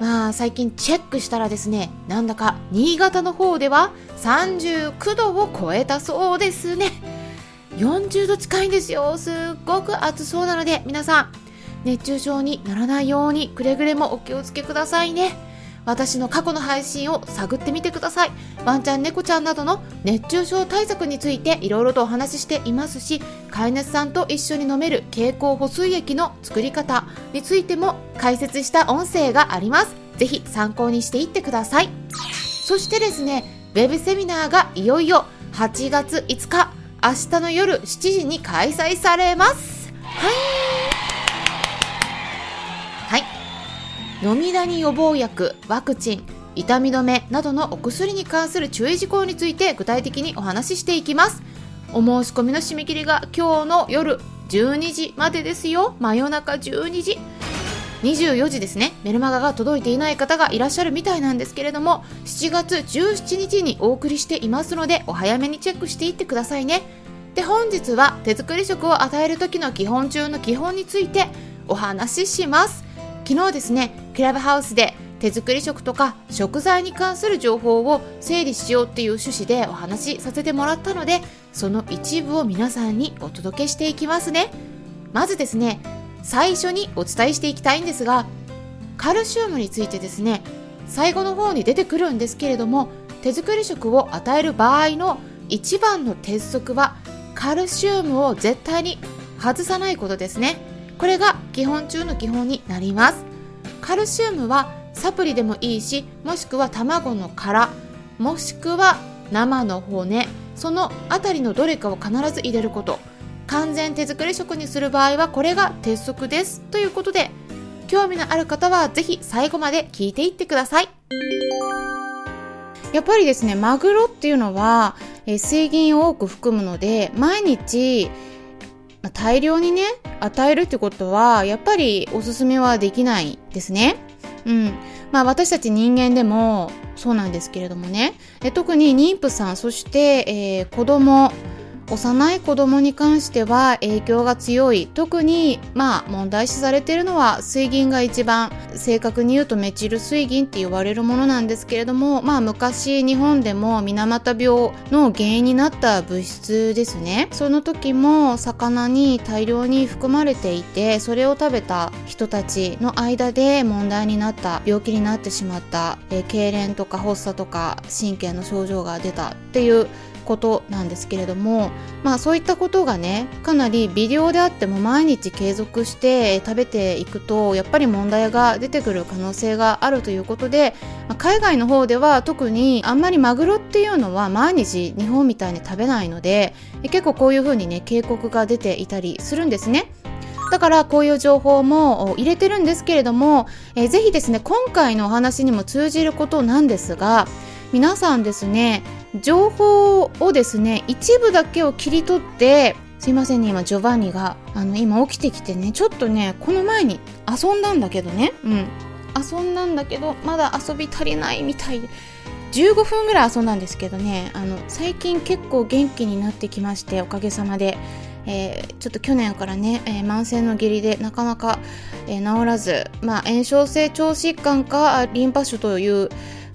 まあ最近チェックしたらですねなんだか新潟の方では39度を超えたそうですね。40度近いんですよ。すっごく暑そうなので皆さん熱中症にならないようにくれぐれもお気をつけくださいね。私の過去の配信を探ってみてください。ワンちゃん猫ちゃんなどの熱中症対策についていろいろとお話ししていますし飼い主さんと一緒に飲める経口補水液の作り方についても解説した音声があります。ぜひ参考にしていってください。そしてですねウェブセミナーがいよいよ8月5日明日の夜7時に開催されます。はい。はい。飲みダニ予防薬ワクチン。痛み止めなどのお薬に関する注意事項について具体的にお話ししていきます。お申し込みの締め切りが今日の夜12時までですよ。真夜中12時。24時ですね。メルマガが届いていない方がいらっしゃるみたいなんですけれども7月17日にお送りしていますのでお早めにチェックしていってくださいね。で本日は手作り食を与える時の基本中の基本についてお話しします。昨日ですねクラブハウスで手作り食とか食材に関する情報を整理しようっていう趣旨でお話しさせてもらったのでその一部を皆さんにお届けしていきますね。まずですね最初にお伝えしていきたいんですがカルシウムについてですね最後の方に出てくるんですけれども手作り食を与える場合の一番の鉄則はカルシウムを絶対に外さないことですね。これが基本中の基本になります。カルシウムはサプリでもいいしもしくは卵の殻もしくは生の骨そのあたりのどれかを必ず入れること。完全手作り食にする場合はこれが鉄則です。ということで興味のある方はぜひ最後まで聞いていってください。やっぱりですねマグロっていうのは、え水銀を多く含むので毎日大量にね与えるってことはやっぱりおすすめはできないですね。うん。まあ私たち人間でもそうなんですけれどもね。特に妊婦さんそして、えー、子供幼い子供に関しては影響が強い。特にまあ問題視されているのは水銀が一番正確に言うとメチル水銀って言われるものなんですけれどもまあ昔日本でも水俣病の原因になった物質ですね。その時も魚に大量に含まれていてそれを食べた人たちの間で問題になった病気になってしまった、えー、痙攣とか発作とか神経の症状が出たっていうことなんですけれどもまあそういったことがねかなり微量であっても毎日継続して食べていくとやっぱり問題が出てくる可能性があるということで、まあ、海外の方では特にあんまりマグロっていうのは毎日日本みたいに食べないので結構こういうふうにね警告が出ていたりするんですね。だからこういう情報も入れてるんですけれども、えー、ぜひですね今回のお話にも通じることなんですが皆さんですね情報をですね一部だけを切り取ってすいませんね今ジョバンニがあの今起きてきてねちょっとねこの前に遊んだんだけどね。うん。遊んだんだけどまだ遊び足りないみたい。で15分ぐらい遊んだんですけどね。あの最近結構元気になってきましておかげさまで、えー、ちょっと去年からね、えー、慢性の下痢でなかなか、えー、治らず、まあ、炎症性腸疾患かリンパ腫という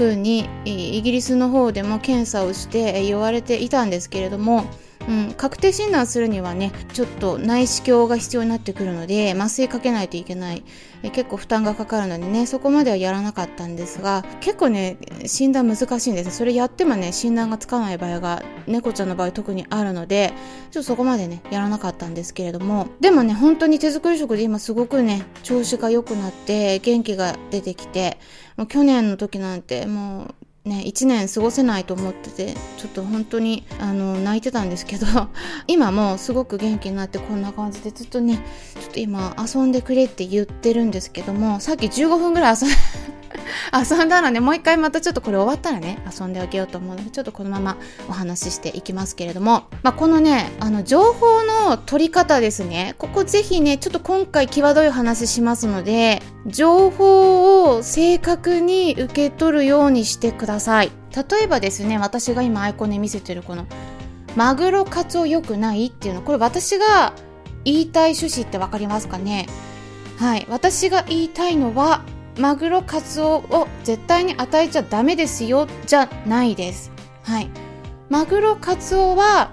ふうにイギリスの方でも検査をして言われていたんですけれども、うん、確定診断するにはねちょっと内視鏡が必要になってくるので麻酔かけないといけない。え結構負担がかかるのでねそこまではやらなかったんですが結構ね診断難しいんですそれやってもね診断がつかない場合が猫ちゃんの場合特にあるのでちょっとそこまでねやらなかったんですけれども。でもね本当に手作り食で今すごくね調子が良くなって元気が出てきてもう去年の時なんてもうね、1年過ごせないと思っててちょっと本当にあの泣いてたんですけど 今もすごく元気になってこんな感じでずっとねちょっと今遊んでくれって言ってるんですけどもさっき15分ぐらい遊ん 遊んだので、もう一回またちょっとこれ終わったらね、遊んであげようと思うので、ちょっとこのままお話ししていきますけれども、まあ、このね、あの、情報の取り方ですね。ここぜひね、ちょっと今回際どい話しますので、情報を正確に受け取るようにしてください。例えばですね、私が今アイコンで見せてるこの、マグロカツオ良くないっていうの、これ私が言いたい趣旨ってわかりますかね？はい。私が言いたいのは、マグロカツオを絶対に与えちゃダメですよ、じゃないです。はい。マグロカツオは、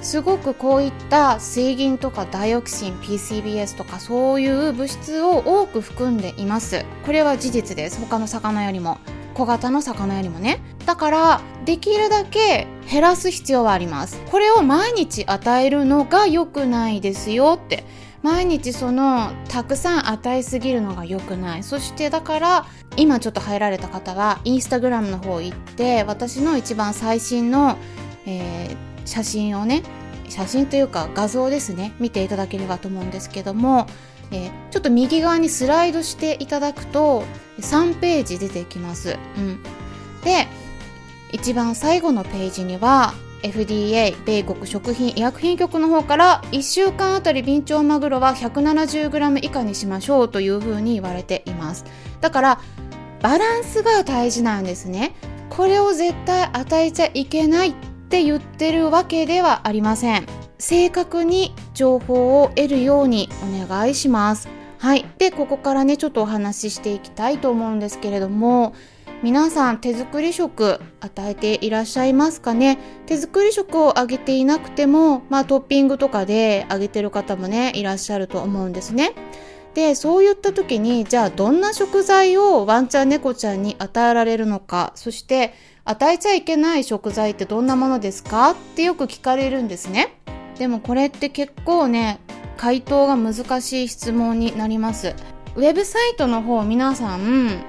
すごくこういった水銀とかダイオキシン PCBS とかそういう物質を多く含んでいます。これは事実です。他の魚よりも。小型の魚よりもね。だからできるだけ減らす必要はあります。これを毎日与えるのが良くないですよって。毎日そのたくさん与えすぎるのが良くない。そしてだから今ちょっと入られた方はインスタグラムの方行って私の一番最新の、えー、写真をね写真というか画像ですね見ていただければと思うんですけども、えー、ちょっと右側にスライドしていただくと3ページ出てきます、うん、で一番最後のページには FDA 米国食品医薬品局の方から1週間あたりビンチョウマグロは 170g 以下にしましょうというふうに言われています。だからバランスが大事なんですね。これを絶対与えちゃいけないって言ってるわけではありません。正確に情報を得るようにお願いします。はい。でここからねちょっとお話ししていきたいと思うんですけれども皆さん手作り食与えていらっしゃいますかね？手作り食をあげていなくても、まあトッピングとかであげてる方もね、いらっしゃると思うんですね。で、そういった時に、じゃあどんな食材をワンちゃん猫ちゃんに与えられるのか、そして与えちゃいけない食材ってどんなものですか？ってよく聞かれるんですね。でもこれって結構ね、回答が難しい質問になります。ウェブサイトの方皆さん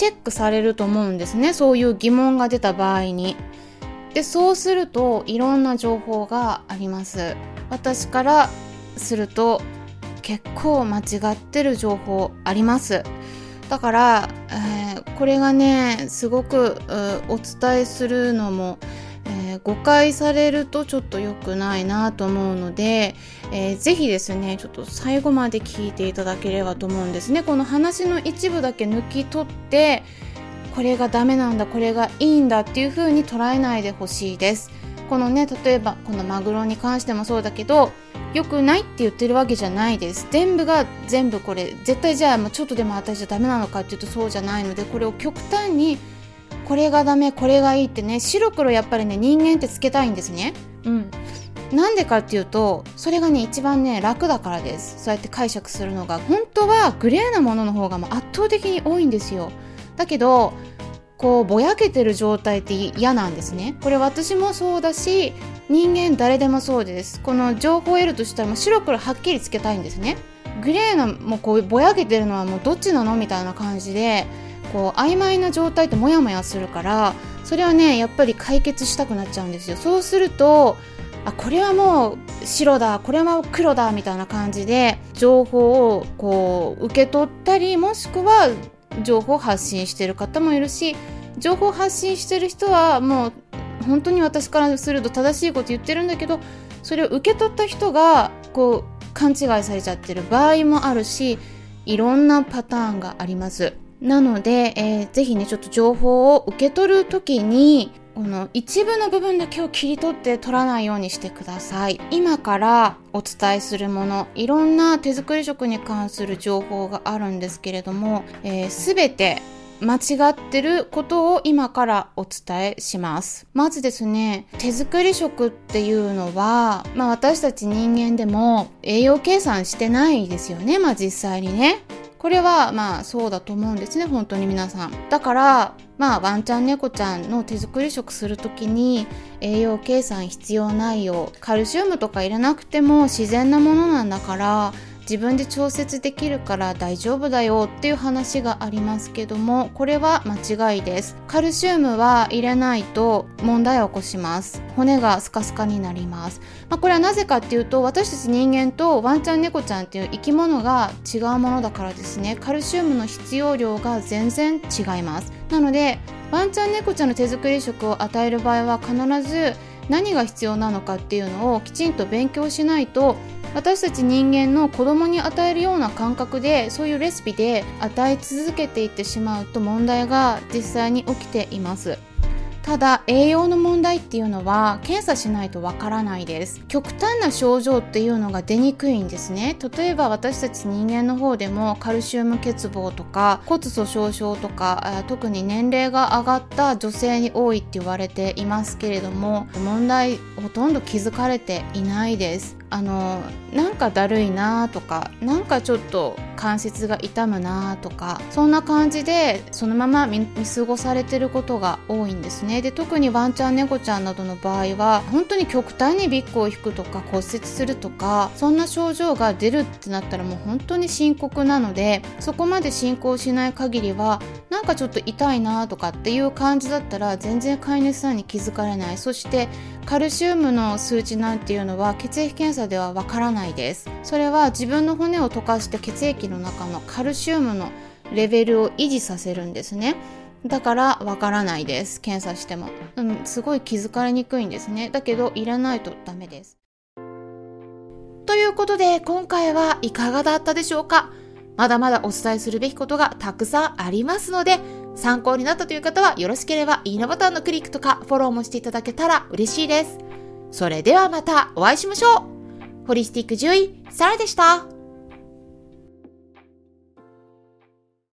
チェックされると思うんですね。そういう疑問が出た場合に。でそうするといろんな情報があります。私からすると結構間違ってる情報あります。だから、えー、これがねすごくお伝えするのも誤解されるとちょっと良くないなと思うので、えー、ぜひですねちょっと最後まで聞いていただければと思うんですね。この話の一部だけ抜き取ってこれがダメなんだこれがいいんだっていう風に捉えないでほしいです。このね例えばこのマグロに関してもそうだけど良くないって言ってるわけじゃないです。全部が全部これ絶対じゃあちょっとでも私じゃダメなのかっていうとそうじゃないのでこれを極端にこれがダメこれがいいってね白黒やっぱりね人間ってつけたいんですね。うん。なんでかっていうとそれがね一番ね楽だからです。そうやって解釈するのが。本当はグレーなものの方がもう圧倒的に多いんですよ。だけどこうぼやけてる状態って嫌なんですね。これ私もそうだし人間誰でもそうです。この情報を得るとしたらもう白黒はっきりつけたいんですねグレーのもうこうぼやけてるのはもうどっちなの？みたいな感じでこう曖昧な状態ってモヤモヤするからそれはねやっぱり解決したくなっちゃうんですよ。そうするとあこれはもう白だこれは黒だみたいな感じで情報をこう受け取ったりもしくは情報発信してる方もいるし情報発信してる人はもう本当に私からすると正しいこと言ってるんだけどそれを受け取った人がこう勘違いされちゃってる場合もあるしいろんなパターンがあります。なので、えー、ぜひね、ちょっと情報を受け取るときに、この一部の部分だけを切り取って取らないようにしてください。今からお伝えするもの、いろんな手作り食に関する情報があるんですけれども、えー、べ、て間違ってることを今からお伝えします。まずですね、手作り食っていうのは、まあ私たち人間でも栄養計算してないですよね、まあ実際にね。これはまあそうだと思うんですね本当に皆さんだからまあワンちゃん猫ちゃんの手作り食する時に栄養計算必要ないよカルシウムとか入れなくても自然なものなんだから自分で調節できるから大丈夫だよっていう話がありますけどもこれは間違いです。カルシウムは入れないと問題を起こします。骨がスカスカになります、まあ、これはなぜかっていうと私たち人間とワンちゃん猫ちゃんっていう生き物が違うものだからですね。カルシウムの必要量が全然違います。なのでワンちゃん猫ちゃんの手作り食を与える場合は必ず何が必要なのかっていうのをきちんと勉強しないと私たち人間の子供に与えるような感覚でそういうレシピで与え続けていってしまうと問題が実際に起きています。ただ栄養の問題っていうのは検査しないとわからないです。極端な症状っていうのが出にくいんですね。例えば私たち人間の方でもカルシウム欠乏とか骨粗しょう症とか特に年齢が上がった女性に多いって言われていますけれども問題ほとんど気づかれていないです。あのなんかだるいなとかなんかちょっと関節が痛むなとかそんな感じでそのまま見過ごされてることが多いんですね。で特にワンちゃん猫ちゃんなどの場合は本当に極端にビッグを引くとか骨折するとかそんな症状が出るってなったらもう本当に深刻なのでそこまで進行しない限りはなんかちょっと痛いなとかっていう感じだったら全然飼い主さんに気づかれない。そしてカルシウムの数値なんていうのは血液検査ではわからないです。それは自分の骨を溶かして血液の中のカルシウムのレベルを維持させるんですね。だからわからないです。検査しても、うん、すごい気づかれにくいんですね。だけどいらないとダメです。ということで今回はいかがだったでしょうか？まだまだお伝えするべきことがたくさんありますので参考になったという方はよろしければいいねボタンのクリックとかフォローもしていただけたら嬉しいです。それではまたお会いしましょう。ホリスティック獣医、サラでした。